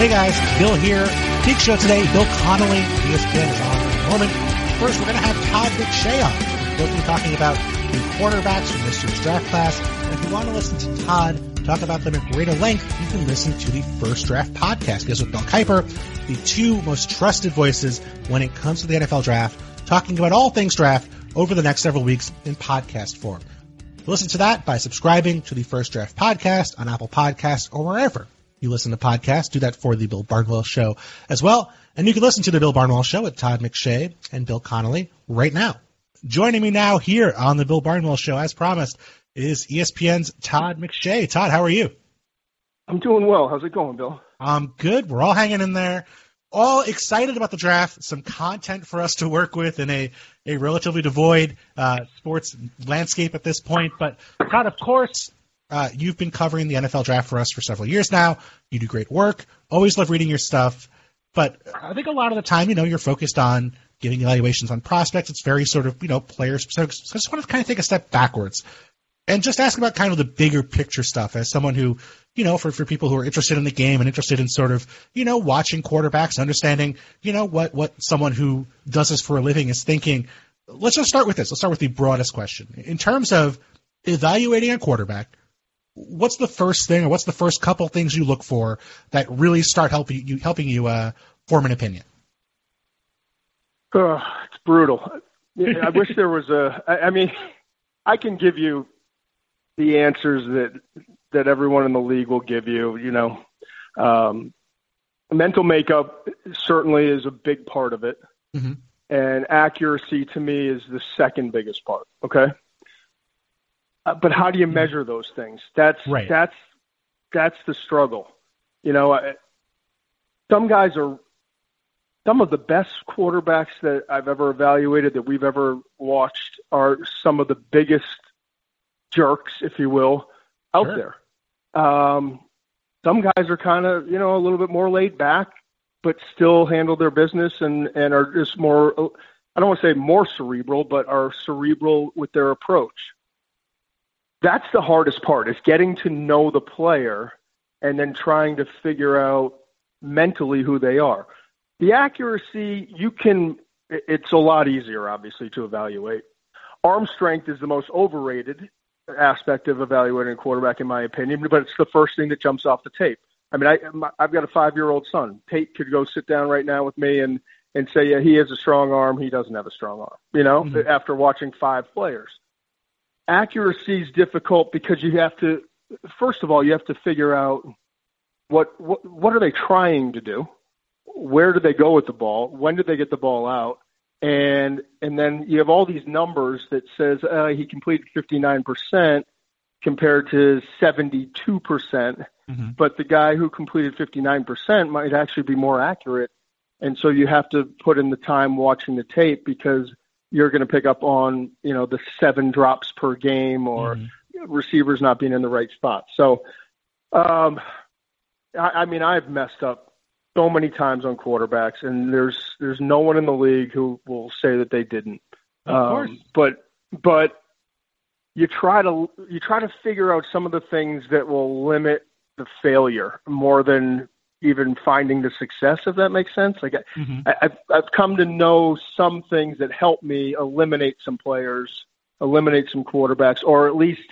Hey guys, Bill here. Big show today. Bill Connelly, ESPN is on in a moment. First, we're going to have Todd McShay on. We'll be talking about the quarterbacks from this year's draft class. And if you want to listen to Todd talk about them at greater length, you can listen to the First Draft podcast. Because with Bill Kiper, the two most trusted voices when it comes to the NFL draft, talking about all things draft over the next several weeks in podcast form. Listen to that by subscribing to the First Draft podcast on Apple Podcasts or wherever you listen to podcasts. Do that for the Bill Barnwell Show as well. And you can listen to the Bill Barnwell Show with Todd McShay and Bill Connelly right now. Joining me now here on the Bill Barnwell Show, as promised, is ESPN's Todd McShay. Todd, how are you? I'm doing well. How's it going, Bill? I'm good. We're all hanging in there. All excited about the draft. Some content for us to work with in a, a relatively devoid uh, sports landscape at this point. But Todd, of course, uh, you've been covering the NFL draft for us for several years now. You do great work. Always love reading your stuff. But I think a lot of the time, you know, you're focused on giving evaluations on prospects. It's very sort of, you know, player specific. So I just want to kind of take a step backwards and just ask about kind of the bigger picture stuff as someone who, you know, for, for people who are interested in the game and interested in sort of, you know, watching quarterbacks, understanding, you know, what, what someone who does this for a living is thinking. Let's just start with this. Let's start with the broadest question. In terms of evaluating a quarterback, what's the first thing or what's the first couple things you look for that really start helping you helping you uh, form an opinion? Oh, it's brutal. I wish there was a. I, I mean, I can give you the answers that that everyone in the league will give you. You know, um, mental makeup certainly is a big part of it, mm-hmm. and accuracy to me is the second biggest part. Okay, uh, but how do you measure those things? That's right. that's that's the struggle. You know, I, some guys are some of the best quarterbacks that I've ever evaluated that we've ever watched are some of the biggest jerks, if you will, out sure. there. Um, some guys are kind of, you know, a little bit more laid back, but still handle their business and, and are just more, I don't want to say more cerebral, but are cerebral with their approach. That's the hardest part is getting to know the player and then trying to figure out mentally who they are. The accuracy, you can, it's a lot easier, obviously, to evaluate. Arm strength is the most overrated aspect of evaluating a quarterback, in my opinion, but it's the first thing that jumps off the tape. I mean, I, I've got a five year old son. Tate could go sit down right now with me and, and say, yeah, he has a strong arm. He doesn't have a strong arm, you know, mm-hmm. after watching five players. Accuracy is difficult because you have to, first of all, you have to figure out what, what, what are they trying to do? Where do they go with the ball? When do they get the ball out? and and then you have all these numbers that says uh, he completed 59% compared to 72%, percent mm-hmm. but the guy who completed 59% might actually be more accurate. And so you have to put in the time watching the tape because you're going to pick up on, you know, the seven drops per game or mm-hmm. receivers not being in the right spot. So, um, I, I mean, I've messed up so many times on quarterbacks, and there's there's no one in the league who will say that they didn't. Of um, course. But but you try to you try to figure out some of the things that will limit the failure more than even finding the success. If that makes sense. Like mm-hmm. I, I've I've come to know some things that help me eliminate some players, eliminate some quarterbacks, or at least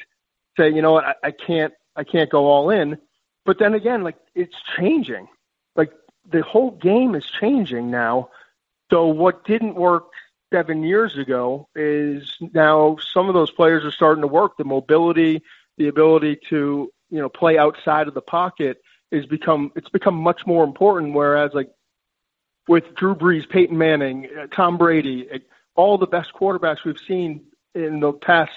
say, you know what, I, I can't I can't go all in. But then again, like it's changing. Like the whole game is changing now. So what didn't work seven years ago is now some of those players are starting to work. The mobility, the ability to you know play outside of the pocket is become it's become much more important. Whereas like with Drew Brees, Peyton Manning, uh, Tom Brady, all the best quarterbacks we've seen in the past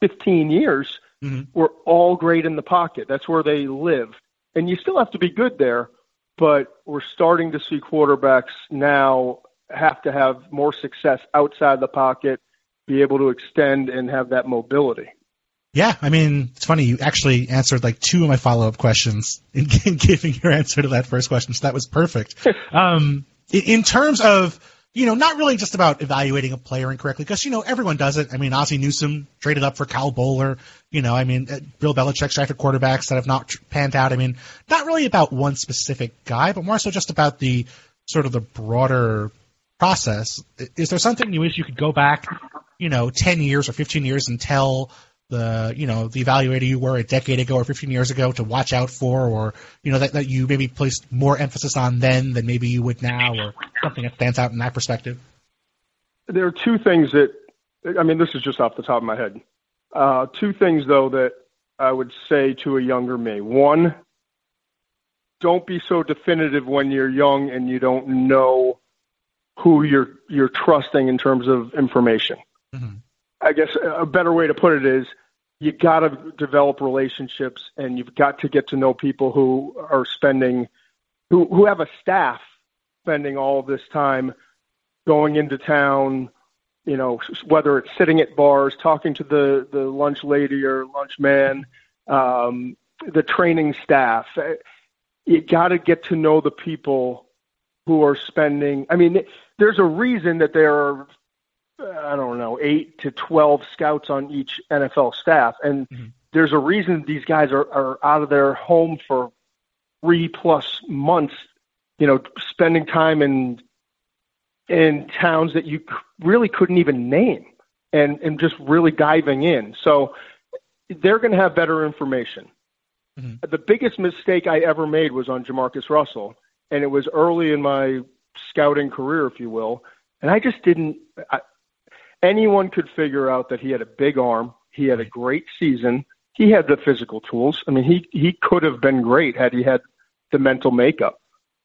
15 years mm-hmm. were all great in the pocket. That's where they live. And you still have to be good there, but we're starting to see quarterbacks now have to have more success outside the pocket, be able to extend and have that mobility. Yeah, I mean, it's funny. You actually answered like two of my follow up questions in, in, giving your answer to that first question, so that was perfect. um, in, terms of you know, not really just about evaluating a player incorrectly, because, you know, everyone does it. I mean, Ozzie Newsome traded up for Kyle Boller. You know, I mean, uh, Bill Belichick drafted quarterbacks that have not panned out. I mean, not really about one specific guy, but more so just about the sort of the broader process. Is there something you wish you could go back, you know, 10 years or 15 years and tell the you know the evaluator you were a decade ago or 15 years ago to watch out for, or you know that, that you maybe placed more emphasis on then than maybe you would now, or something that stands out in that perspective? There are two things that I mean. This is just off the top of my head. Uh, two things though that I would say to a younger me. One, don't be so definitive when you're young and you don't know who you're you're trusting in terms of information. Mm-hmm. I guess a better way to put it is you got to develop relationships and you've got to get to know people who are spending who who have a staff spending all of this time going into town you know whether it's sitting at bars talking to the the lunch lady or lunch man um the training staff. You got to get to know the people who are spending i mean there's a reason that there are I don't know, eight to 12 scouts on each NFL staff. And mm-hmm. there's a reason these guys are, are out of their home for three plus months, you know, spending time in, in towns that you really couldn't even name and, and just really diving in. So they're going to have better information. Mm-hmm. The biggest mistake I ever made was on Jamarcus Russell, and it was early in my scouting career, if you will. And I just didn't. I, anyone could figure out that he had a big arm. He had a great season. He had the physical tools. I mean, he he could have been great had he had the mental makeup,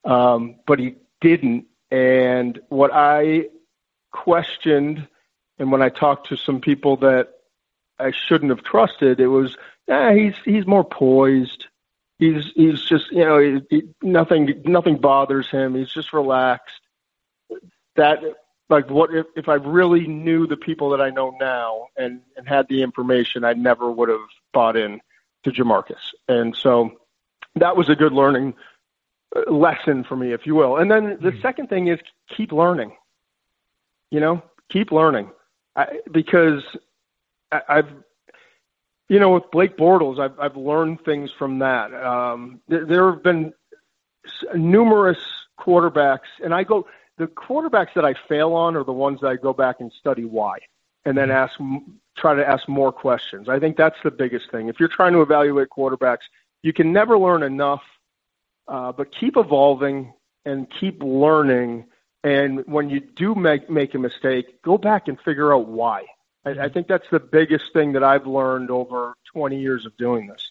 um, but he didn't. And what I questioned, and when I talked to some people that I shouldn't have trusted, it was, he's he's more poised. He's he's just you know he, he, nothing nothing bothers him. He's just relaxed. That like what if, if I really knew the people that I know now and, and had the information, I never would have bought in to Jamarcus. And so that was a good learning uh, lesson for me, if you will. And then the mm-hmm. second thing is keep learning. You know, keep learning I, because I, I've, you know, with Blake Bortles, I've, I've learned things from that. Um, there, there have been numerous quarterbacks, and I go the quarterbacks that I fail on are the ones that I go back and study why, and then ask try to ask more questions. I think that's the biggest thing. If you're trying to evaluate quarterbacks, you can never learn enough, uh, but keep evolving and keep learning. And when you do make make a mistake, go back and figure out why. I, I think that's the biggest thing that I've learned over 20 years of doing this.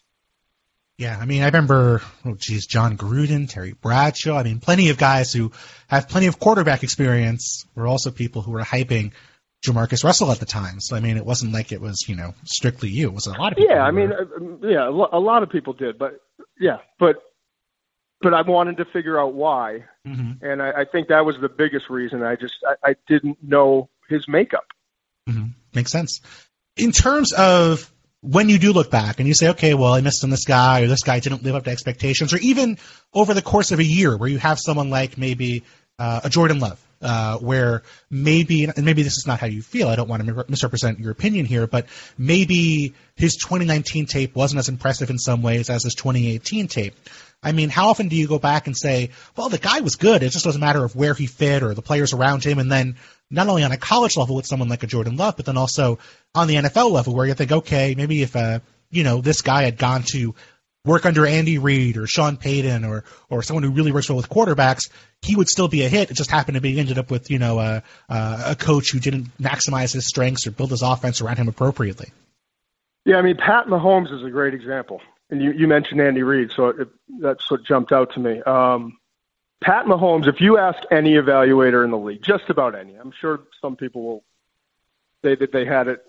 Yeah, I mean, I remember, oh geez, Jon Gruden, Terry Bradshaw. I mean, plenty of guys who have plenty of quarterback experience were also people who were hyping Jamarcus Russell at the time. So I mean, it wasn't like it was you know strictly you. It was a lot of people. Yeah, I mean, uh, yeah, a lot of people did, but yeah, but but I wanted to figure out why, mm-hmm. and I, I think that was the biggest reason. I just I, I didn't know his makeup. Mm-hmm. Makes sense. In terms of when you do look back and you say, okay, well, I missed on this guy or this guy didn't live up to expectations, or even over the course of a year where you have someone like maybe uh, a Jordan Love, uh, where maybe, and maybe this is not how you feel, I don't want to misrepresent your opinion here, but maybe his 2019 tape wasn't as impressive in some ways as his 2018 tape. I mean, how often do you go back and say, well, the guy was good, it just was a matter of where he fit or the players around him, and then not only on a college level with someone like a Jordan Love, but then also on the NFL level where you think, okay, maybe if uh, you know this guy had gone to work under Andy Reid or Sean Payton or or someone who really works well with quarterbacks, he would still be a hit. It just happened to be ended up with you know a a coach who didn't maximize his strengths or build his offense around him appropriately. Yeah, I mean Pat Mahomes is a great example, and you you mentioned Andy Reid, so it, that's what jumped out to me. Um, Pat Mahomes, if you ask any evaluator in the league, just about any, I'm sure some people will say that they had it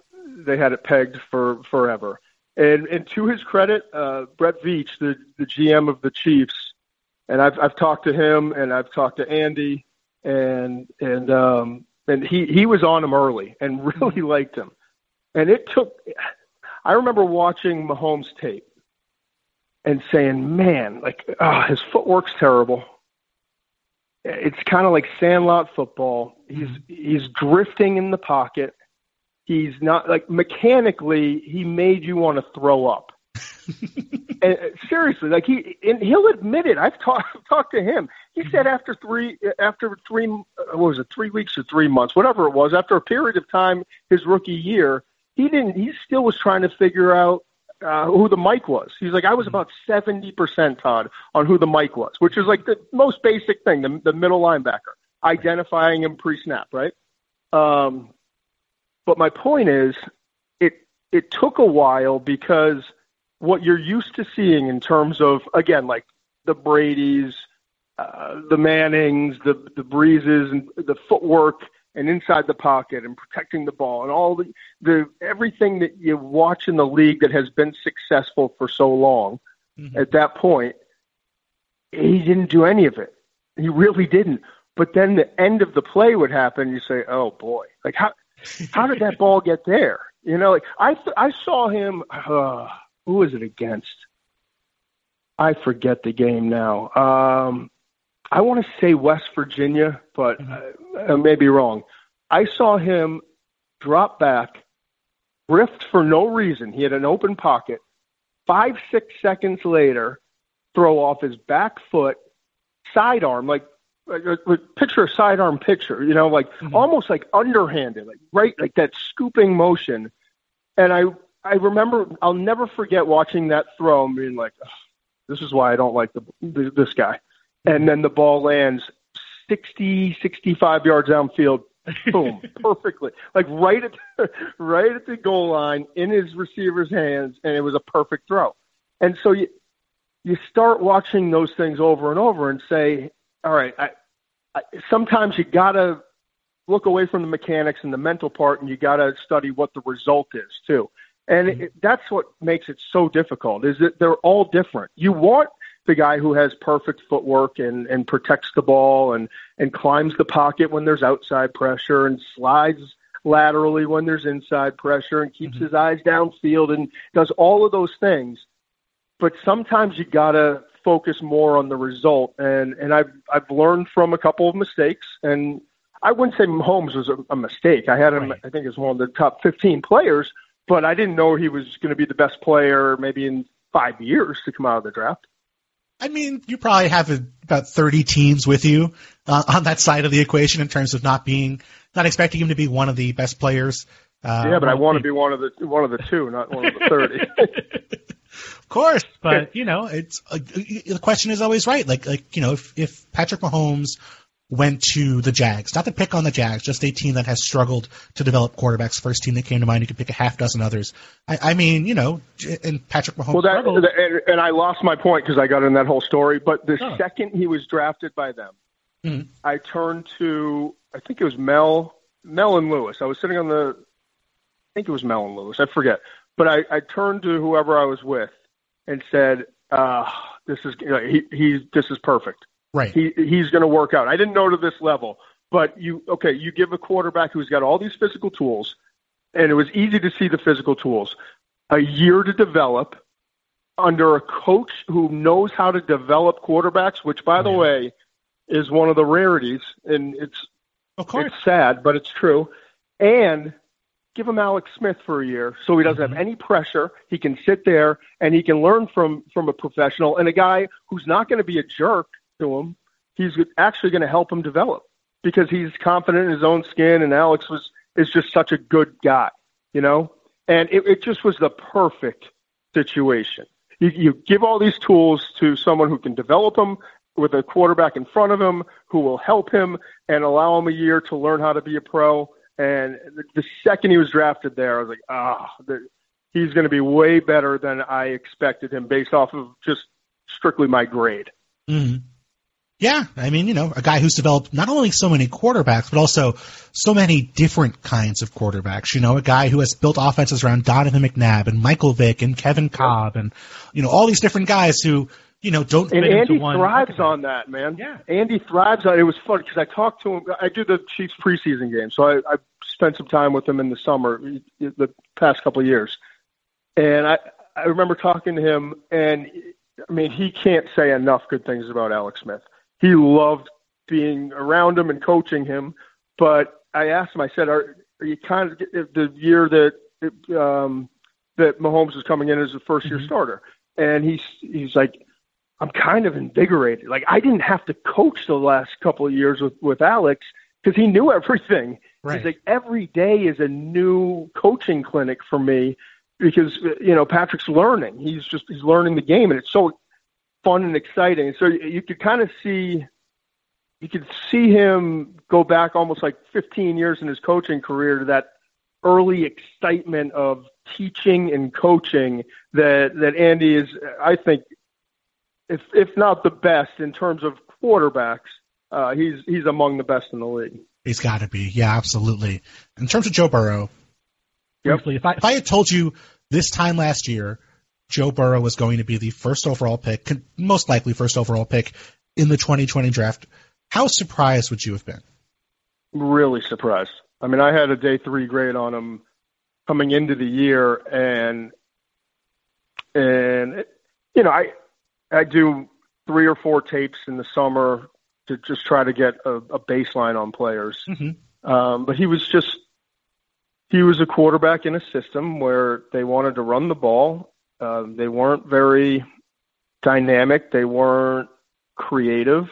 they had it pegged for forever. And and to his credit, uh, Brett Veach, the the GM of the Chiefs, and I've I've talked to him and I've talked to Andy and and um and he he was on him early and really liked him. And it took I remember watching Mahomes tape and saying, "Man, like oh, his footwork's terrible it's kind of like sandlot football. He's he's drifting in the pocket. He's not like mechanically he made you want to throw up. and uh, seriously, like he and he'll admit it. I've talked talked to him. He said after three after three uh, what was it three weeks or three months, whatever it was, after a period of time, his rookie year, he didn't. He still was trying to figure out uh, who the mic was. He's like, I was about 70% Todd on who the mic was, which is like the most basic thing, the, the middle linebacker, identifying him pre-snap, right? Um, but my point is, it it took a while because what you're used to seeing in terms of again, like the Brady's, uh, the Mannings, the the Breeses, and the footwork and inside the pocket and protecting the ball and all the, the everything that you watch in the league that has been successful for so long mm-hmm. at that point he didn't do any of it. He really didn't. But then the end of the play would happen you say oh boy. Like how how did that ball get there you know like i th- i saw him uh, who was it against i forget the game now um I want to say West Virginia, but mm-hmm. I, I may be wrong. I saw him drop back, drift for no reason. He had an open pocket. Five, six seconds later, throw off his back foot, sidearm, like, like, like picture a sidearm picture, you know, like mm-hmm. almost like underhanded, like right, like that scooping motion. And I, I remember, I'll never forget watching that throw and being like, this is why I don't like the, this guy and then the ball lands 60, 65 yards downfield. Boom, perfectly, like right at the, right at the goal line in his receiver's hands, and it was a perfect throw. And so you you start watching those things over and over and say, all right, I, I, sometimes you gotta look away from the mechanics and the mental part, and you gotta study what the result is too. And mm-hmm. it, that's what makes it so difficult. Is that they're all different. You want the guy who has perfect footwork and, and protects the ball and, and climbs the pocket when there's outside pressure and slides laterally when there's inside pressure and keeps mm-hmm. his eyes downfield and does all of those things. But sometimes you gotta focus more on the result. And and I've I've learned from a couple of mistakes. And I wouldn't say Mahomes was a, a mistake. I had him. Right. I think as one of the top 15 players, but I didn't know he was going to be the best player maybe in five years to come out of the draft. I mean, you probably have about 30 teams with you uh, on that side of the equation in terms of not being, not expecting him to be one of the best players. Uh, yeah, but I want to be one of the one of the two, not one of the 30. of course, but you know, it's uh, the question is always right. Like, like you know, if if Patrick Mahomes went to the Jags. Not to pick on the Jags, just a team that has struggled to develop quarterbacks. First team that came to mind. You could pick a half dozen others. I, I mean, you know, and Patrick Mahomes. Well, that, and, and, I lost my point because I got in that whole story. But the oh. second he was drafted by them, mm-hmm. I turned to I think it was Mel Mel and Louis. I was sitting on the I think it was Mel and Louis. I forget. But I, I turned to whoever I was with and said, uh, "This is you know, he, he this is perfect." Right. He he's going to work out. I didn't know to this level, but you okay? You give a quarterback who's got all these physical tools, and it was easy to see the physical tools. A year to develop under a coach who knows how to develop quarterbacks, which, by the way, is one of the rarities, and it's of course it's sad, but it's true. And give him Alex Smith for a year so he doesn't mm-hmm. have any pressure. He can sit there and he can learn from from a professional and a guy who's not going to be a jerk to him, he's actually going to help him develop because he's confident in his own skin. And Alex was is just such a good guy, you know. And it, it just was the perfect situation. You, you give all these tools to someone who can develop them with a quarterback in front of him who will help him and allow him a year to learn how to be a pro. And the, the second he was drafted there, I was like, ah, oh, he's going to be way better than I expected him based off of just strictly my grade. Mm-hmm. Yeah, I mean, you know, a guy who's developed not only so many quarterbacks, but also so many different kinds of quarterbacks. You know, a guy who has built offenses around Donovan McNabb and Michael Vick and Kevin Kolb and, you know, all these different guys who, you know, don't and Andy one. thrives on that, man. Yeah. Andy thrives on it. It was fun because I talked to him. I do the Chiefs preseason game, so I, I spent some time with him in the summer, the past couple of years. And I, I remember talking to him, and I mean, he can't say enough good things about Alex Smith he loved being around him and coaching him. But I asked him, I said, "Are, are you kind of the year that um, that Mahomes is coming in as a first year mm-hmm. starter?" And he's he's like, "I'm kind of invigorated. Like I didn't have to coach the last couple of years with with Alex because he knew everything. Right. He's like every day is a new coaching clinic for me because you know Patrick's learning. He's just he's learning the game, and it's so fun and exciting. So you could kind of see you could see him go back almost like 15 years in his coaching career to that early excitement of teaching and coaching that that Andy is I think if if not the best in terms of quarterbacks uh, he's he's among the best in the league. He's got to be, yeah, absolutely. In terms of Joe Burrow, yep. briefly, if I if I had told you this time last year Joe Burrow was going to be the first overall pick, most likely first overall pick in the 2020 draft, how surprised would you have been? Really surprised. I mean, I had a day three grade on him coming into the year, and and you know, I I do three or four tapes in the summer to just try to get a, a baseline on players. Mm-hmm. Um, but he was just he was a quarterback in a system where they wanted to run the ball. Uh, they weren't very dynamic. They weren't creative,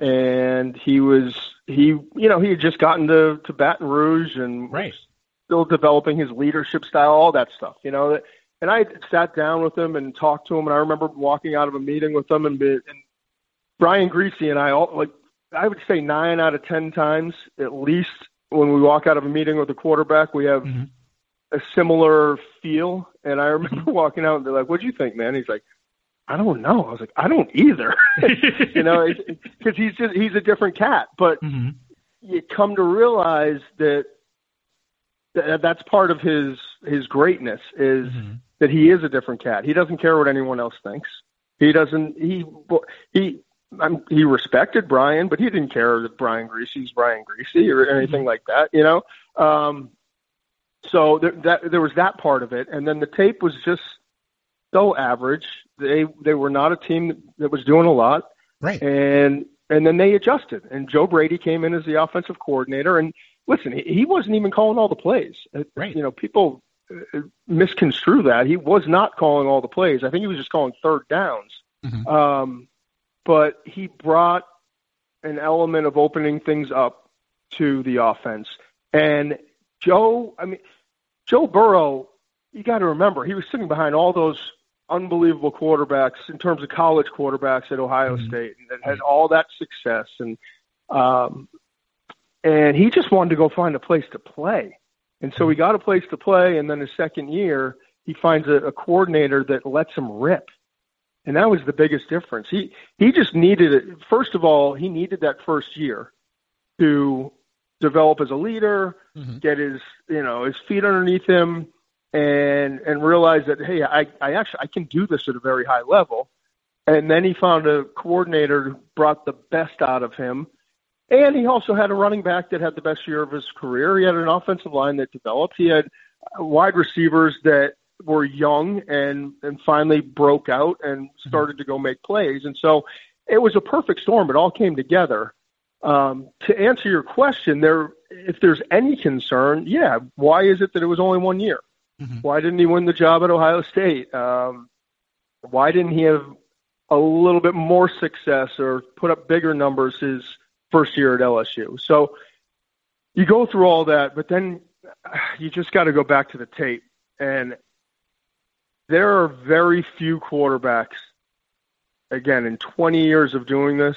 and he was he you know he had just gotten to to Baton Rouge and right. still developing his leadership style, all that stuff. You know, and I sat down with him and talked to him, and I remember walking out of a meeting with him and, and Brian Griese and I all like I would say nine out of ten times at least when we walk out of a meeting with a quarterback, we have mm-hmm. a similar feel. And I remember mm-hmm. walking out and they're like, "What do you think, man?" He's like, "I don't know." I was like, "I don't either," you know, because he's just he's a different cat. But mm-hmm. you come to realize that th- that's part of his his greatness is mm-hmm. That he is a different cat. He doesn't care what anyone else thinks. He doesn't. He he I'm, he respected Brian, but he didn't care that Brian Griese's Brian Griese or anything like that, you know. Um, so there, that there was that part of it, and then the tape was just so average. They they were not a team that, was doing a lot, right? And and then they adjusted, and Joe Brady came in as the offensive coordinator. And listen, he, he wasn't even calling all the plays. Right? You know, people misconstrue that he was not calling all the plays. I think he was just calling third downs. Mm-hmm. Um, but he brought an element of opening things up to the offense. And Joe, I mean, Joe Burrow, you got to remember, he was sitting behind all those unbelievable quarterbacks in terms of college quarterbacks at Ohio mm-hmm. State and had all that success. And, um, and he just wanted to go find a place to play. And so he got a place to play. And then his second year, he finds a, a coordinator that lets him rip and that was the biggest difference. He he just needed it. First of all, he needed that first year to develop as a leader, mm-hmm. get his you know his feet underneath him, and and realize that hey, I I actually I can do this at a very high level. And then he found a coordinator who brought the best out of him. And he also had a running back that had the best year of his career. He had an offensive line that developed. He had wide receivers that were young and and finally broke out and started to go make plays. And so it was a perfect storm. It all came together. Um, to answer your question, there, if there's any concern, yeah, why is it that it was only one year? Mm-hmm. Why didn't he win the job at Ohio State? Um, why didn't he have a little bit more success or put up bigger numbers his first year at LSU? So you go through all that, but then you just got to go back to the tape. And there are very few quarterbacks, again, in 20 years of doing this,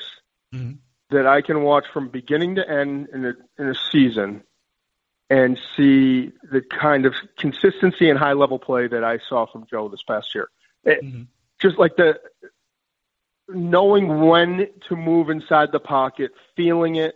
mm-hmm. that I can watch from beginning to end in a, in a season and see the kind of consistency and high level play that I saw from Joe this past year. It, mm-hmm. Just like the knowing when to move inside the pocket, feeling it,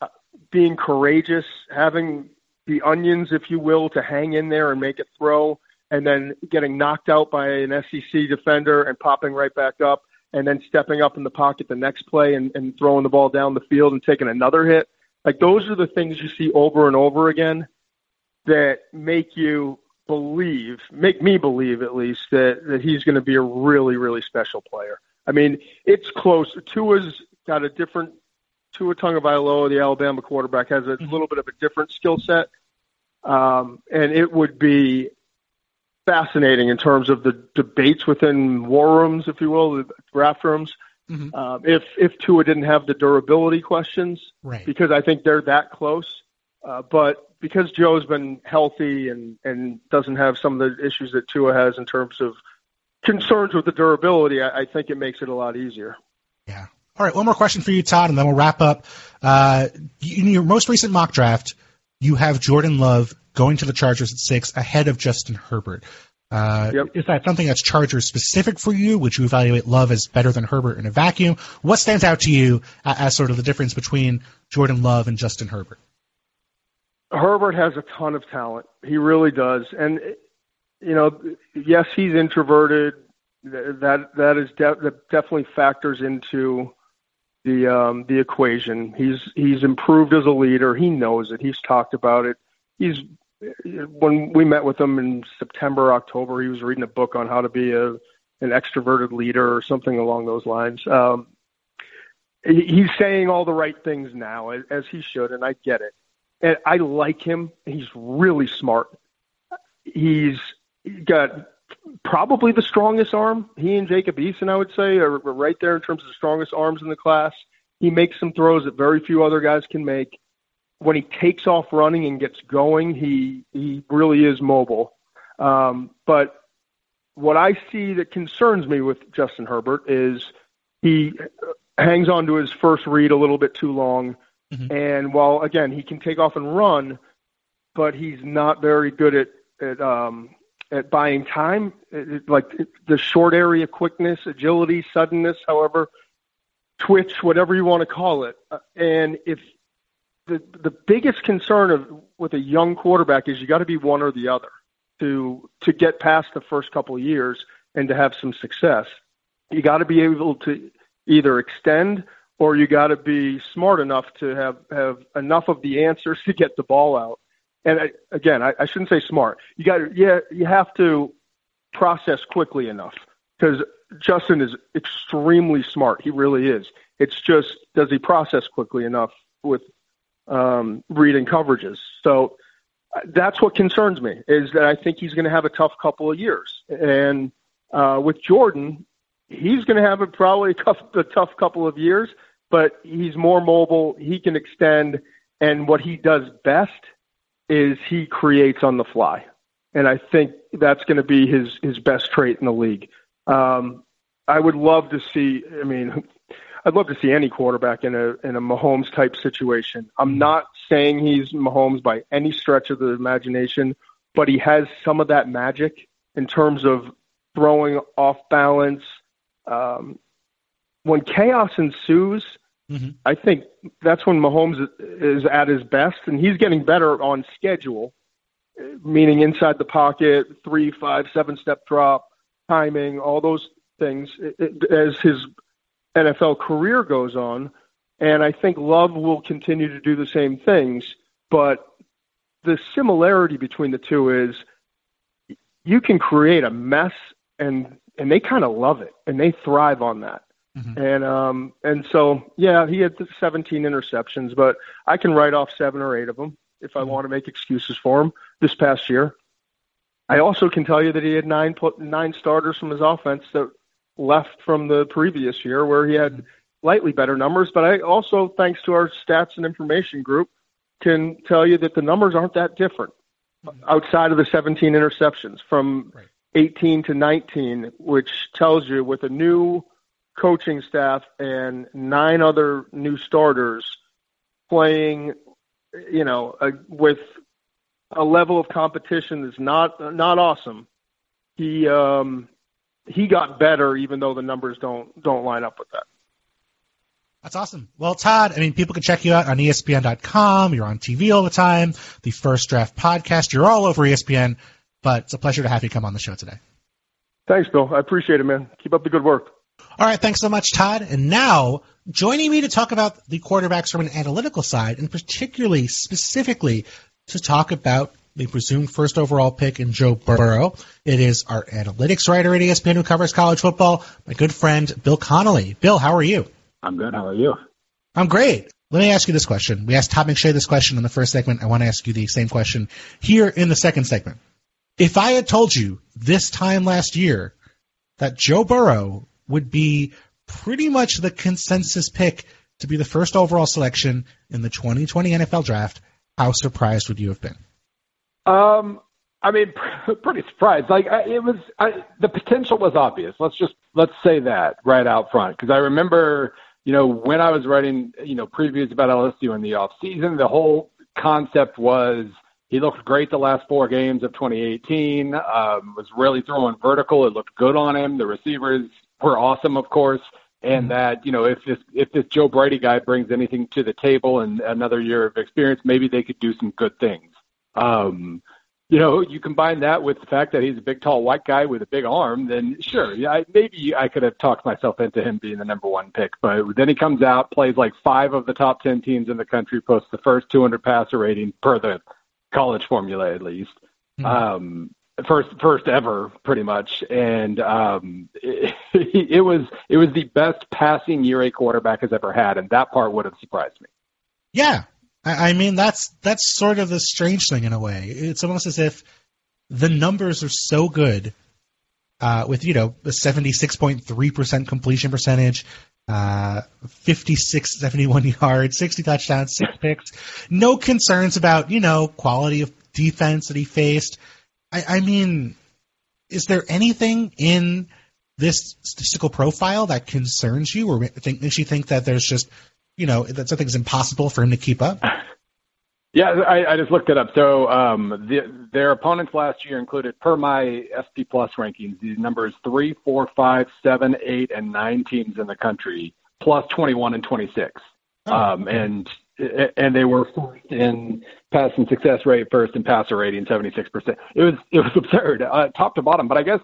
uh, being courageous, having the onions, if you will, to hang in there and make it throw and then getting knocked out by an SEC defender and popping right back up, and then stepping up in the pocket the next play and, and throwing the ball down the field and taking another hit. Like those are the things you see over and over again that make you believe, make me believe at least that that he's going to be a really really special player. I mean, it's close. Tua's got a different Tua Tagovailoa, the Alabama quarterback, has a mm-hmm. little bit of a different skill set, um, and it would be fascinating in terms of the debates within war rooms, if you will, the draft rooms. Mm-hmm. Um, if if Tua didn't have the durability questions, right. because I think they're that close. Uh, but because Joe's been healthy and and doesn't have some of the issues that Tua has in terms of concerns with the durability, I, I think it makes it a lot easier. Yeah. All right. One more question for you, Todd, and then we'll wrap up. Uh, in your most recent mock draft, you have Jordan Love going to the Chargers at six ahead of Justin Herbert. Uh, yep. Is that something that's Chargers specific for you? Would you evaluate Love as better than Herbert in a vacuum? What stands out to you as, as sort of the difference between Jordan Love and Justin Herbert? Herbert has a ton of talent. He really does. And you know, yes, he's introverted. That that is de- that definitely factors into the um, the equation. He's he's improved as a leader. He knows it. He's talked about it. He's when we met with him in September, October, he was reading a book on how to be a an extroverted leader or something along those lines. Um, he's saying all the right things now, as, as he should, and I get it. And I like him. He's really smart. He's got probably the strongest arm. He and Jacob Eason, I would say, are right there in terms of the strongest arms in the class. He makes some throws that very few other guys can make when he takes off running and gets going, he he really is mobile. Um, but what I see that concerns me with Justin Herbert is he hangs on to his first read a little bit too long. Mm-hmm. And while again he can take off and run, but he's not very good at at um, at buying time, like the short area quickness, agility, suddenness, however, twitch, whatever you want to call it. Uh, and if the the biggest concern of with a young quarterback is you got to be one or the other to to get past the first couple of years and to have some success. You got to be able to either extend or you got to be smart enough to have have enough of the answers to get the ball out. And I, again, I, I shouldn't say smart. You got yeah, you have to process quickly enough because Justin is extremely smart. He really is. It's just does he process quickly enough with um, reading coverages. So uh, that's what concerns me is that I think he's going to have a tough couple of years. And uh, with Jordan, he's going to have a probably a tough, a tough couple of years, but he's more mobile. He can extend, and what he does best is he creates on the fly. And I think that's going to be his his best trait in the league. Um, I would love to see. I mean, I'd love to see any quarterback in a in a Mahomes type situation. I'm not saying he's Mahomes by any stretch of the imagination, but he has some of that magic in terms of throwing off balance. Um, when chaos ensues, mm-hmm. I think that's when Mahomes is at his best, and he's getting better on schedule, meaning inside the pocket, three, five, seven step drop, timing, all those things. As his NFL career goes on. And I think Love will continue to do the same things. But the similarity between the two is you can create a mess and and they kind of love it and they thrive on that. Mm-hmm. And um and so yeah, he had 17 interceptions, but I can write off 7 or 8 of them if I mm-hmm. want to make excuses for him this past year. I also can tell you that he had nine nine starters from his offense that left from the previous year where he had slightly better numbers. But I also, thanks to our stats and information group, can tell you that the numbers aren't that different outside of the 17 interceptions from 18 to 19, which tells you with a new coaching staff and nine other new starters playing, you know, a, with a level of competition that's not not awesome. He um, he got better, even though the numbers don't don't line up with that. That's awesome. Well, Todd, I mean, people can check you out on ESPN.com. You're on TV all the time. The First Draft podcast. You're all over ESPN. But it's a pleasure to have you come on the show today. Thanks, Bill. I appreciate it, man. Keep up the good work. All right, thanks so much, Todd. And now, joining me to talk about the quarterbacks from an analytical side, and particularly, specifically, to talk about the presumed first overall pick in Joe Burrow. It is our analytics writer at ESPN who covers college football, my good friend Bill Connelly. Bill, how are you? I'm good. How are you? I'm great. let me ask you this question. We asked Todd McShay this question in the first segment. I want to ask you the same question here in the second segment. If I had told you this time last year that Joe Burrow would be pretty much the consensus pick to be the first overall selection in the 2020 NFL draft, how surprised would you have been? Um, I mean, pretty surprised. Like it was, I, the potential was obvious. Let's just let's say that right out front because I remember, you know, when I was writing, you know, previews about LSU in the off season, the whole concept was he looked great the last four games of 2018. Um, was really throwing vertical. It looked good on him. The receivers were awesome, of course and mm-hmm. that you know if this if this Joe Brady guy brings anything to the table and another year of experience, maybe they could do some good things. Um, you know, you combine that with the fact that he's a big, tall, white guy with a big arm, then sure, yeah, I, maybe I could have talked myself into him being the number one pick. But then he comes out, plays like five of the top ten teams in the country, posts the first 200 passer rating per the college formula at least. Mm-hmm. Um, first first ever pretty much. And um it, it was it was the best passing year a quarterback has ever had. And that part would have surprised me. Yeah. I, I mean that's that's sort of the strange thing in a way. It's almost as if the numbers are so good uh, with you know a 76.3% completion percentage uh, 56 71 yards 60 touchdowns six picks. No concerns about you know quality of defense that he faced I, I mean, is there anything in this statistical profile that concerns you, or think, makes you think that there's just, you know, that something's impossible for him to keep up? Yeah, I, I just looked it up. So um, the, their opponents last year included, per my SP Plus rankings, the numbers three, four, five, seven, eight, and nine teams in the country, plus 21 and 26. Oh, um, and and they were first in passing success rate, first in passer rating, 76%. It was it was absurd, uh, top to bottom. But I guess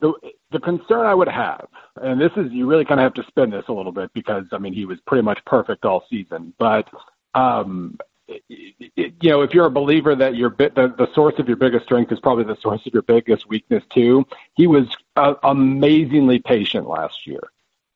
the the concern I would have, and this is you really kind of have to spin this a little bit because I mean he was pretty much perfect all season, but um, you know, if you're a believer that your bit, the, the source of your biggest strength is probably the source of your biggest weakness too, he was uh, amazingly patient last year.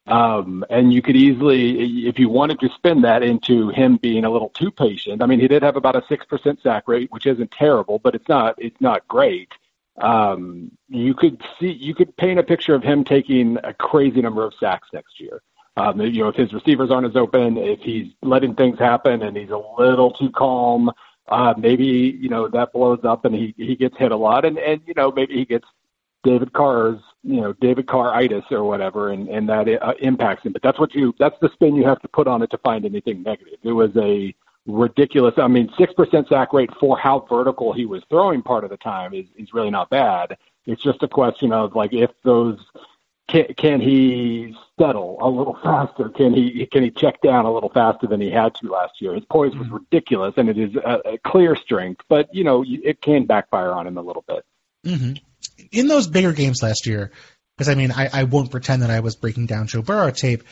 Um, and you could easily, if you wanted to spin that into him being a little too patient, I mean, he did have about a 6% sack rate, which isn't terrible, but it's not, it's not great. Um, you could see, you could paint a picture of him taking a crazy number of sacks next year. Um, you know, if his receivers aren't as open, if he's letting things happen and he's a little too calm, uh, maybe, you know, that blows up and he, he gets hit a lot and, and, you know, maybe he gets David Carr's, you know, David Carr-itis or whatever, and and that uh, impacts him. But that's what you that's the spin you have to put on it to find anything negative. It was a ridiculous. I mean, six percent sack rate for how vertical he was throwing part of the time is is really not bad. It's just a question of like if those can, can he settle a little faster? Can he can he check down a little faster than he had to last year? His poise was mm-hmm. ridiculous, and it is a, a clear strength, but you know it can backfire on him a little bit. Mm-hmm in those bigger games last year, because I mean, I, I won't pretend that I was breaking down Joe Burrow tape.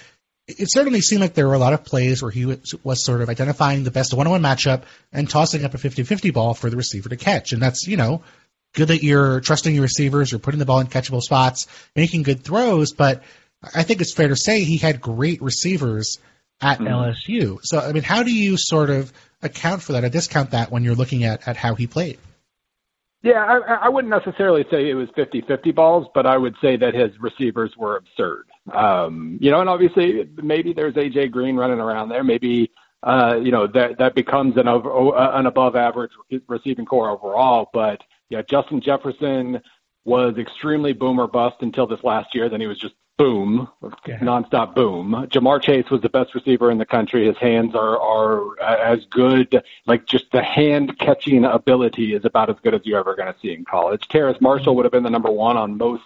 It certainly seemed like there were a lot of plays where he was, was sort of identifying the best one-on-one matchup and tossing up a 50-50 ball for the receiver to catch. And that's, you know, good that you're trusting your receivers, you're putting the ball in catchable spots, making good throws, but I think it's fair to say he had great receivers at mm-hmm. LSU. So, I mean, how do you sort of account for that or discount that when you're looking at, at how he played? Yeah, I, I wouldn't necessarily say it was 50-50 balls, but I would say that his receivers were absurd. Um, you know, and obviously maybe there's AJ Green running around there. Maybe uh, you know that that becomes an over, an above average receiving corps overall. But yeah, Justin Jefferson was extremely boomer bust until this last year. Then he was just boom, yeah. nonstop boom. Ja'Marr Chase was the best receiver in the country. His hands are are as good, like just the hand catching ability is about as good as you're ever going to see in college. Terrace Marshall would have been the number one on most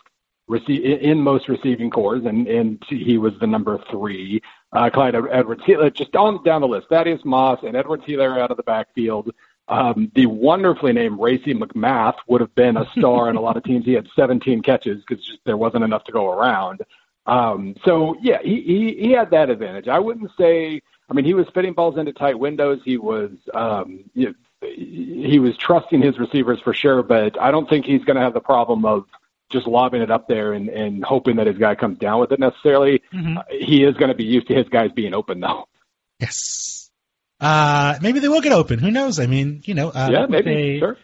receive in most receiving corps, and and he was the number three. Uh, Clyde Edwards, just on down the list. Thaddeus Moss and Edwards Helaire out of the backfield. Um, the wonderfully named Racey McMath would have been a star in a lot of teams. He had 17 catches because there wasn't enough to go around. Um, so yeah, he, he he had that advantage. I wouldn't say. I mean, he was fitting balls into tight windows. He was um, you know, he was trusting his receivers for sure, but I don't think he's going to have the problem of just lobbing it up there and, and hoping that his guy comes down with it necessarily. Mm-hmm. Uh, he is going to be used to his guys being open though. Yes. Uh, maybe they will get open. Who knows? I mean, you know, uh, yeah, maybe. They, sure.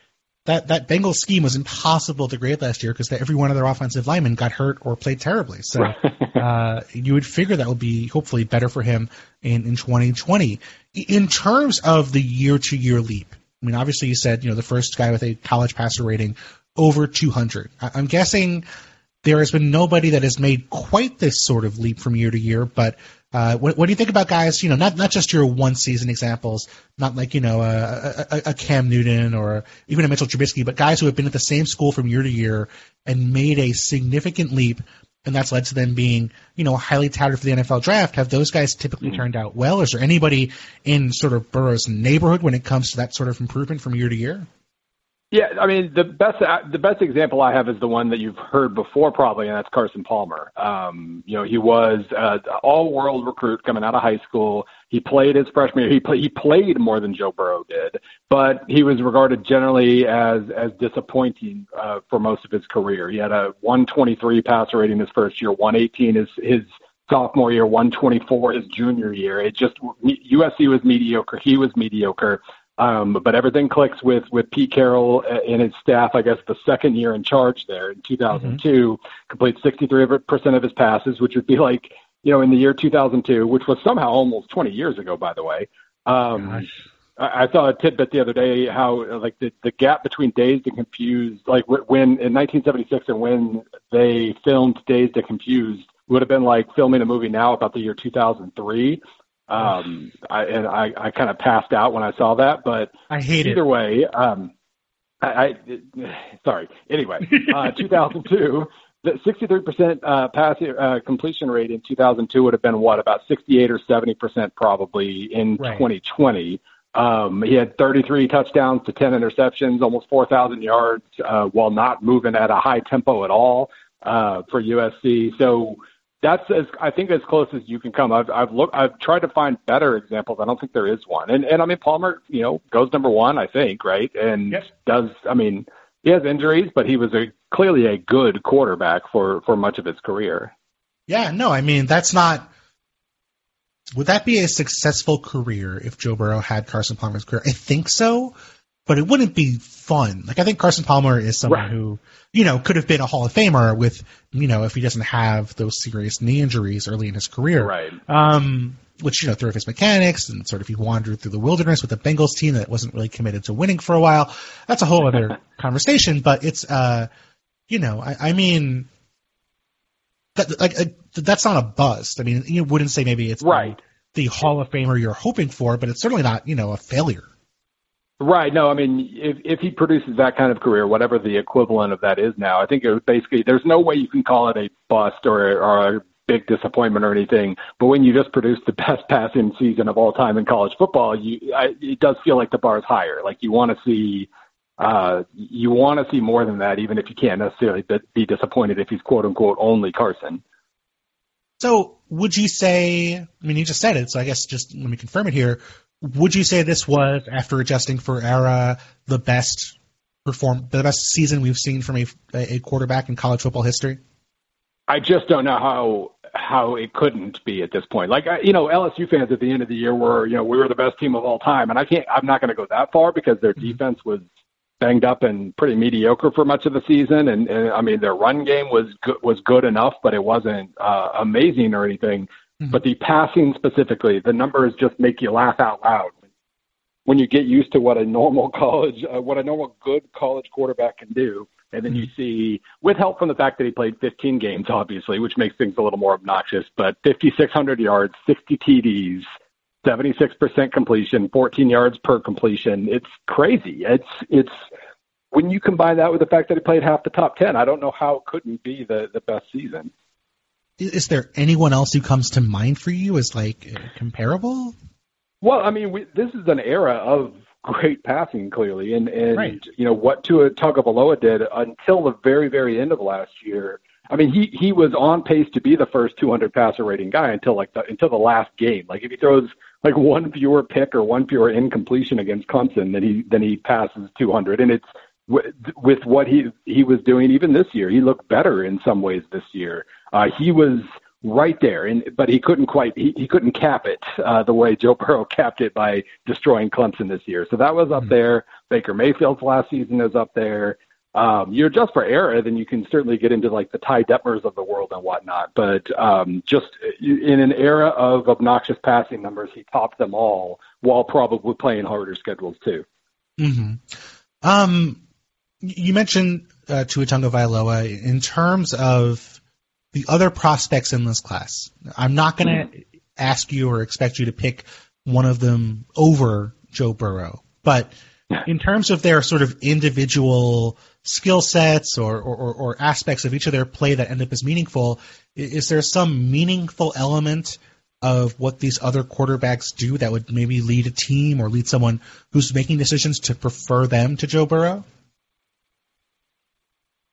That that Bengals scheme was impossible to grade last year because every one of their offensive linemen got hurt or played terribly. So uh, you would figure that would be hopefully better for him in in 2020. In terms of the year to year leap, I mean, obviously you said you know the first guy with a college passer rating over 200. I- I'm guessing there has been nobody that has made quite this sort of leap from year to year. But uh, what, what, do you think about guys? You know, not not just your one season examples, not like you know a, a, a, Cam Newton or even a Mitchell Trubisky, but guys who have been at the same school from year to year and made a significant leap. And that's led to them being, you know, highly touted for the NFL draft. Have those guys typically mm-hmm. turned out well? Is there anybody in sort of Burrow's neighborhood when it comes to that sort of improvement from year to year? Yeah, I mean the best the best example I have is the one that you've heard before probably, and that's Carson Palmer. Um, you know, he was an all-world recruit coming out of high school. He played his freshman year. He play, he played more than Joe Burrow did, but he was regarded generally as as disappointing uh, for most of his career. He had a 123 passer rating his first year, 118 his his sophomore year, 124 his junior year. It just USC was mediocre. He was mediocre. Um, but everything clicks with with Pete Carroll and his staff. I guess the second year in charge there in 2002, mm-hmm. completes 63 percent of his passes, which would be like you know in the year 2002, which was somehow almost 20 years ago, by the way. Um, I, I saw a tidbit the other day how like the the gap between Dazed and Confused, like when in 1976 and when they filmed Dazed and Confused, would have been like filming a movie now about the year 2003 um, I, and I, I kind of passed out when I saw that, but I hate either it. way. Um, I, I sorry. Anyway, uh, 2002, the 63% uh, pass uh, completion rate in 2002 would have been what about 68 or 70 percent probably in right. 2020. Um, he had 33 touchdowns to 10 interceptions, almost 4,000 yards, uh, while not moving at a high tempo at all uh, for USC. So that's as I think as close as you can come. I've I've looked I've tried to find better examples. I don't think there is one. And and I mean Palmer, you know, goes number one, I think, right? And yes. does I mean he has injuries, but he was a clearly a good quarterback for for much of his career. Yeah, no, I mean that's not. Would that be a successful career if Joe Burrow had Carson Palmer's career? I think so, but it wouldn't be fun. Like I think Carson Palmer is someone right. who you know, could have been a Hall of Famer with, you know, if he doesn't have those serious knee injuries early in his career. Right. Um, which, you know, through his mechanics and sort of he wandered through the wilderness with the Bengals team that wasn't really committed to winning for a while. That's a whole other conversation, but it's, uh, you know, I, I mean, that, like, uh, that's not a bust. I mean, you wouldn't say maybe it's right. the Hall of Famer you're hoping for, but it's certainly not, you know, a failure. Right. No, I mean, if if he produces that kind of career, whatever the equivalent of that is now, I think it was basically there's no way you can call it a bust or or a big disappointment or anything. But when you just produce the best passing season of all time in college football, you I, it does feel like the bar is higher. Like you want to see. Uh, you want to see more than that, even if you can't necessarily be disappointed if he's quote unquote only Carson. So, would you say? I mean, you just said it, so I guess just let me confirm it here would you say this was, after adjusting for era, the best perform, the best season we've seen from a, a quarterback in college football history? I just don't know how how it couldn't be at this point. Like you know, LSU fans at the end of the year were you know we were the best team of all time, and I can't. I'm not going to go that far because their mm-hmm. defense was banged up and pretty mediocre for much of the season, and, and I mean their run game was good, was good enough, but it wasn't uh, amazing or anything. Mm-hmm. But the passing specifically, the numbers just make you laugh out loud when you get used to what a normal college, uh, what a normal good college quarterback can do. And then you mm-hmm. see, with help from the fact that he played 15 games, obviously, which makes things a little more obnoxious, but 5,600 yards, 60 TDs, 76% completion, 14 yards per completion. It's crazy. It's, it's, when you combine that with the fact that he played half the top 10, I don't know how it couldn't be the, the best season is there anyone else who comes to mind for you as like comparable? Well, I mean, we, this is an era of great passing, clearly, and and right. you know what Tua Tagovailoa did until the very very end of last year. I mean, he he was on pace to be the first 200 passer rating guy until like the, until the last game. Like if he throws like one fewer pick or one fewer incompletion against Clemson, then he then he passes 200, and it's with, with what he he was doing even this year. He looked better in some ways this year. Uh, he was right there. And but he couldn't quite he, he couldn't cap it uh, the way Joe Burrow capped it by destroying Clemson this year. So that was up mm-hmm. there. Baker Mayfield's last season is up there. Um, you adjust for era, then you can certainly get into like the Ty Detmers of the world and whatnot. But um, just in an era of obnoxious passing numbers, he topped them all while probably playing harder schedules too. Mm-hmm. Um, you mentioned uh, Tua Tagovailoa in terms of the other prospects in this class. I'm not going to mm-hmm. ask you or expect you to pick one of them over Joe Burrow, but in terms of their sort of individual skill sets or, or, or, aspects of each of their play that end up as meaningful, is there some meaningful element of what these other quarterbacks do that would maybe lead a team or lead someone who's making decisions to prefer them to Joe Burrow?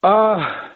Uh,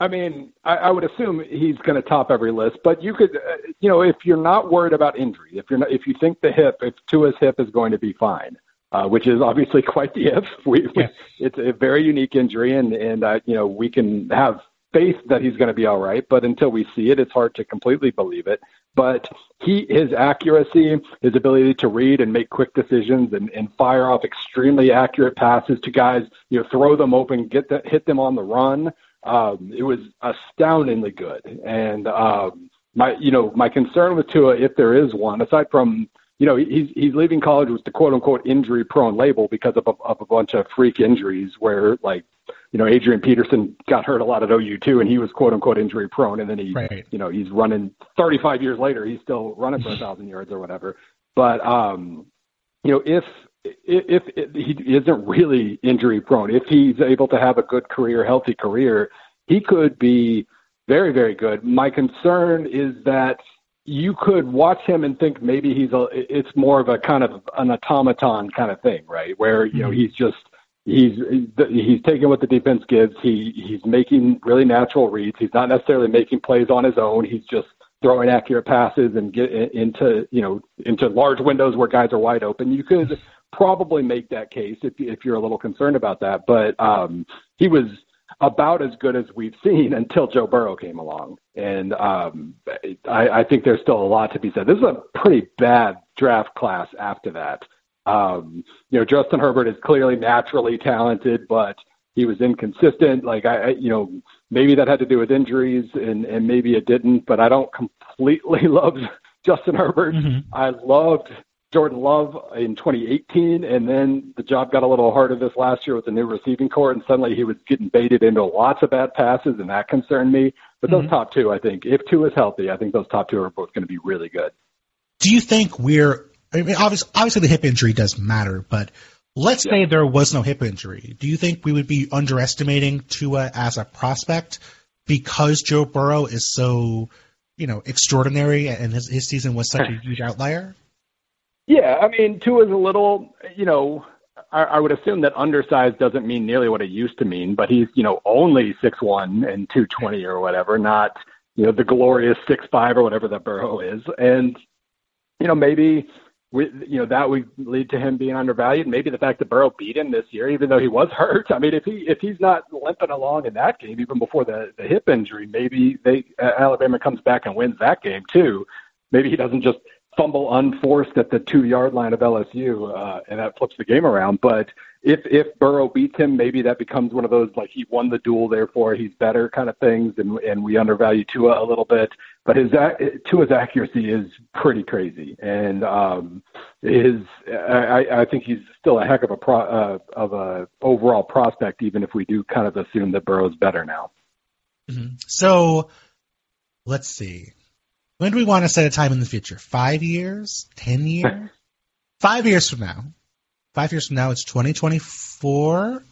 I mean, I, I would assume he's going to top every list, but you could, uh, you know, if you're not worried about injury, if you're not, if you think the hip, if Tua's hip is going to be fine, uh, which is obviously quite the if. We, we, it's a very unique injury, and and uh, you know we can have faith that he's going to be all right, but until we see it, it's hard to completely believe it. But he, his accuracy, his ability to read and make quick decisions and, and fire off extremely accurate passes to guys, you know, throw them open, get the, hit them on the run. Um, it was astoundingly good. And um, my, you know, my concern with Tua, if there is one, aside from you know, he's he's leaving college with the quote unquote injury prone label because of a, of a bunch of freak injuries where like, you know, Adrian Peterson got hurt a lot at OU too, and he was quote unquote injury prone, and then he, right. you know, he's running 35 years later, he's still running for a thousand yards or whatever. But um, you know, if if, if he isn't really injury prone, if he's able to have a good career, healthy career, he could be very, very good. My concern is that you could watch him and think maybe he's a it's more of a kind of an automaton kind of thing right where you know mm-hmm. he's just he's he's taking what the defense gives he he's making really natural reads he's not necessarily making plays on his own he's just throwing accurate passes and get into you know into large windows where guys are wide open you could probably make that case if if you're a little concerned about that but um he was about as good as we've seen until Joe Burrow came along. And um, I, I think there's still a lot to be said. This is a pretty bad draft class after that. Um, you know, Justin Herbert is clearly naturally talented, but he was inconsistent. Like I, you know, maybe that had to do with injuries, and and maybe it didn't. But I don't completely love Justin Herbert. Mm-hmm. I loved Jordan Love in 2018, and then the job got a little harder this last year with the new receiving corps, and suddenly he was getting baited into lots of bad passes, and that concerned me. But those mm-hmm. top two, I think, if Tua is healthy, I think those top two are both going to be really good. Do you think we're? I mean, obviously, obviously the hip injury does matter, but let's yeah. say there was no hip injury. Do you think we would be underestimating Tua as a prospect because Joe Burrow is so, you know, extraordinary and his, his season was such a huge outlier? Yeah, I mean, Tua is a little, you know, I, I would assume that undersized doesn't mean nearly what it used to mean, but he's, you know, only six one and two twenty or whatever, not, you know, the glorious six five or whatever that Burrow is. And, you know, maybe we, you know, that would lead to him being undervalued. Maybe the fact that Burrow beat him this year, even though he was hurt. I mean, if he if he's not limping along in that game, even before the the hip injury, maybe they uh, Alabama comes back and wins that game too. Maybe he doesn't just fumble unforced at the two yard line of LSU, uh, and that flips the game around. But if if Burrow beats him, maybe that becomes one of those like he won the duel, therefore he's better kind of things, and and we undervalue Tua a little bit. But his Tua's accuracy is pretty crazy, and um, his I, I think he's still a heck of a pro, uh, of a overall prospect, even if we do kind of assume that Burrow's better now. Mm-hmm. So let's see. When do we want to set a time in the future? Five years? Ten years? Five years from now. Five years from now, it's 2024.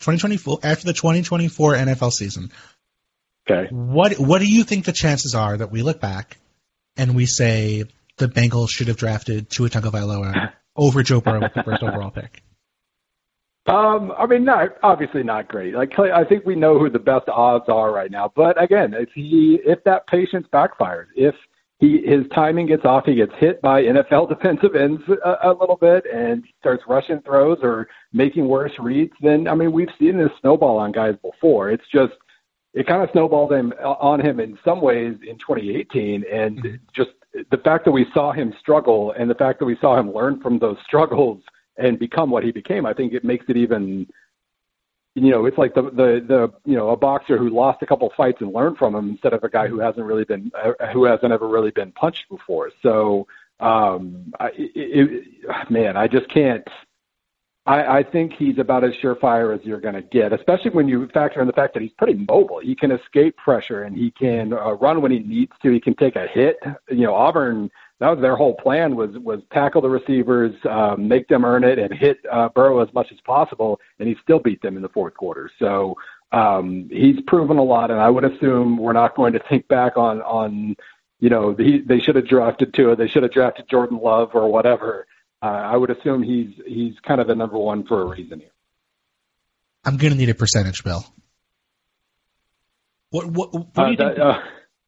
2024 after the 2024 NFL season. Okay. What What do you think the chances are that we look back and we say the Bengals should have drafted Tua Tagovailoa over Joe Burrow with the first overall pick? Um, I mean, not obviously not great. Like I think we know who the best odds are right now. But again, if he if that patience backfires, if he his timing gets off. He gets hit by NFL defensive ends a, a little bit and starts rushing throws or making worse reads. Then I mean we've seen this snowball on guys before. It's just it kind of snowballed him on him in some ways in 2018, and mm-hmm. just the fact that we saw him struggle and the fact that we saw him learn from those struggles and become what he became, I think it makes it even you know, it's like the the the you know a boxer who lost a couple fights and learned from him instead of a guy who hasn't really been uh, who hasn't ever really been punched before. So, um, I, it, it, man, I just can't. I, I think he's about as surefire as you're going to get, especially when you factor in the fact that he's pretty mobile. He can escape pressure and he can uh, run when he needs to. He can take a hit. You know, Auburn that was their whole plan was was tackle the receivers, um, make them earn it, and hit uh, Burrow as much as possible, and he still beat them in the fourth quarter. So um, he's proven a lot, and I would assume we're not going to think back on on you know he, they should have drafted Tua, they should have drafted Jordan Love or whatever. Uh, I would assume he's he's kind of the number one for a reason here. I'm going to need a percentage, Bill. What what, what do you uh, think? Uh,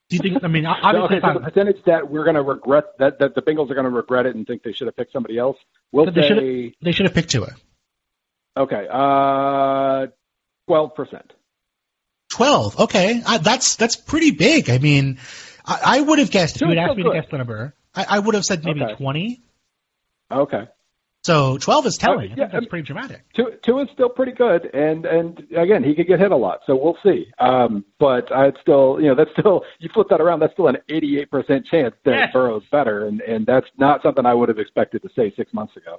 do you think? I mean, obviously, okay, so the percentage that we're going to regret that that the Bengals are going to regret it and think they should have picked somebody else. We'll they say they should have picked Tua. Okay, uh, twelve percent. Twelve. Okay, uh, that's that's pretty big. I mean, I, I would have guessed. If you had asked me good. to guess the number, I, I would have said maybe okay. twenty. Okay. So 12 is telling. Uh, yeah, that's pretty dramatic. Tua, Tua is still pretty good, and and again, he could get hit a lot, so we'll see. Um, but I'd still, you know, that's still you flip that around, that's still an 88% chance that yes. Burrow's better, and and that's not something I would have expected to say six months ago.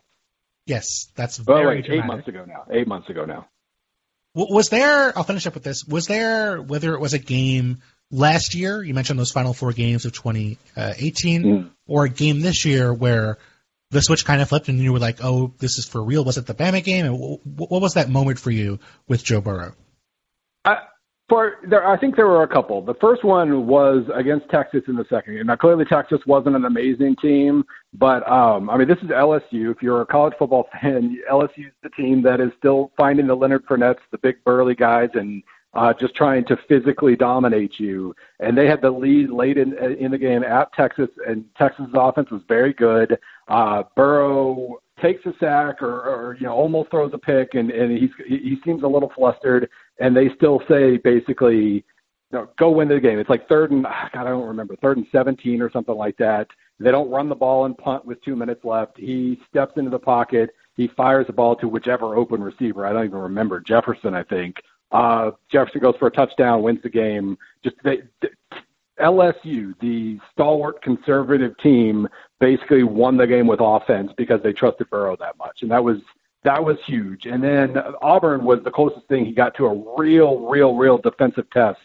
Yes, that's very oh, wait, eight months ago now. Eight months ago now. Was there? I'll finish up with this. Was there whether it was a game last year? You mentioned those final four games of 2018, mm. or a game this year where the switch kind of flipped and you were like, oh, this is for real? Was it the Bama game? And what was that moment for you with Joe Burrow? I, for there, I think there were a couple. The first one was against Texas in the second game. Now, clearly, Texas wasn't an amazing team, but um, I mean, this is LSU. If you're a college football fan, LSU is the team that is still finding the Leonard Fournettes, the big burly guys, and uh, just trying to physically dominate you. And they had the lead late in in the game at Texas, and Texas' offense was very good. Uh, Burrow takes a sack or, or you know almost throws a pick, and and he's he seems a little flustered, and they still say basically. You know, go win the game. It's like third and God, I don't remember, third and 17 or something like that. They don't run the ball and punt with two minutes left. He steps into the pocket. He fires the ball to whichever open receiver. I don't even remember Jefferson, I think, uh, Jefferson goes for a touchdown, wins the game. Just they, they, LSU, the stalwart conservative team, basically won the game with offense because they trusted Burrow that much, and that was that was huge. And then Auburn was the closest thing he got to a real, real, real defensive test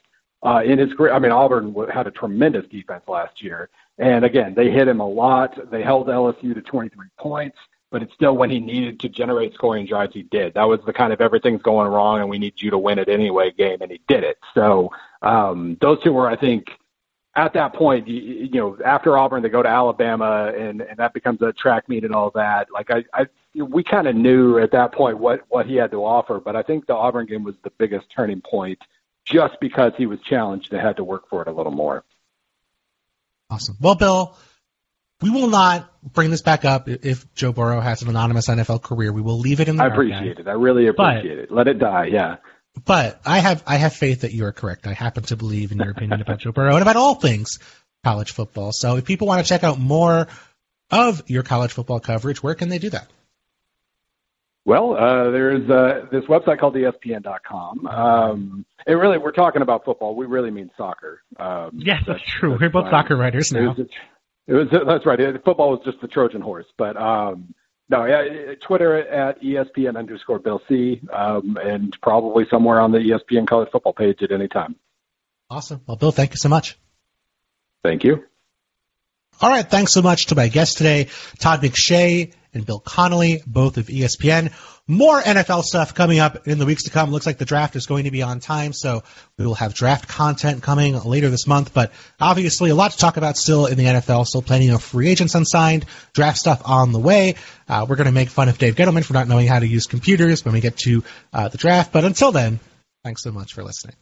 uh, in his career. I mean, Auburn had a tremendous defense last year, and again, they hit him a lot. They held LSU to 23 points but it's still when he needed to generate scoring drives, he did. That was the kind of everything's going wrong and we need you to win it anyway game, and he did it. So um, those two were, I think, at that point, you, you know, after Auburn, they go to Alabama, and and that becomes a track meet and all that. Like I, I we kind of knew at that point what what he had to offer, but I think the Auburn game was the biggest turning point, just because he was challenged and had to work for it a little more. Awesome. Well, Bill, we will not bring this back up if Joe Burrow has an anonymous NFL career. We will leave it in the. I appreciate it. I really appreciate but, it. Let it die. Yeah. But I have I have faith that you are correct. I happen to believe in your opinion about Joe Burrow and about all things college football. So if people want to check out more of your college football coverage, where can they do that? Well, uh, there's uh, this website called ESPN.com. Um, and really, we're talking about football. We really mean soccer. Um, yes, that's, that's true. That's we're both soccer writers now. It was that's right. Football was just the Trojan horse, but um, no, yeah, Twitter at ESPN underscore Bill C, um, and probably somewhere on the ESPN college football page at any time. Awesome. Well, Bill, thank you so much. Thank you. All right. Thanks so much to my guest today, Todd McShay and Bill Connelly, both of ESPN. More NFL stuff coming up in the weeks to come. Looks like the draft is going to be on time, so we will have draft content coming later this month. But obviously, a lot to talk about still in the NFL. Still plenty of free agents unsigned, draft stuff on the way. Uh, we're going to make fun of Dave Gettleman for not knowing how to use computers when we get to uh, the draft. But until then, thanks so much for listening.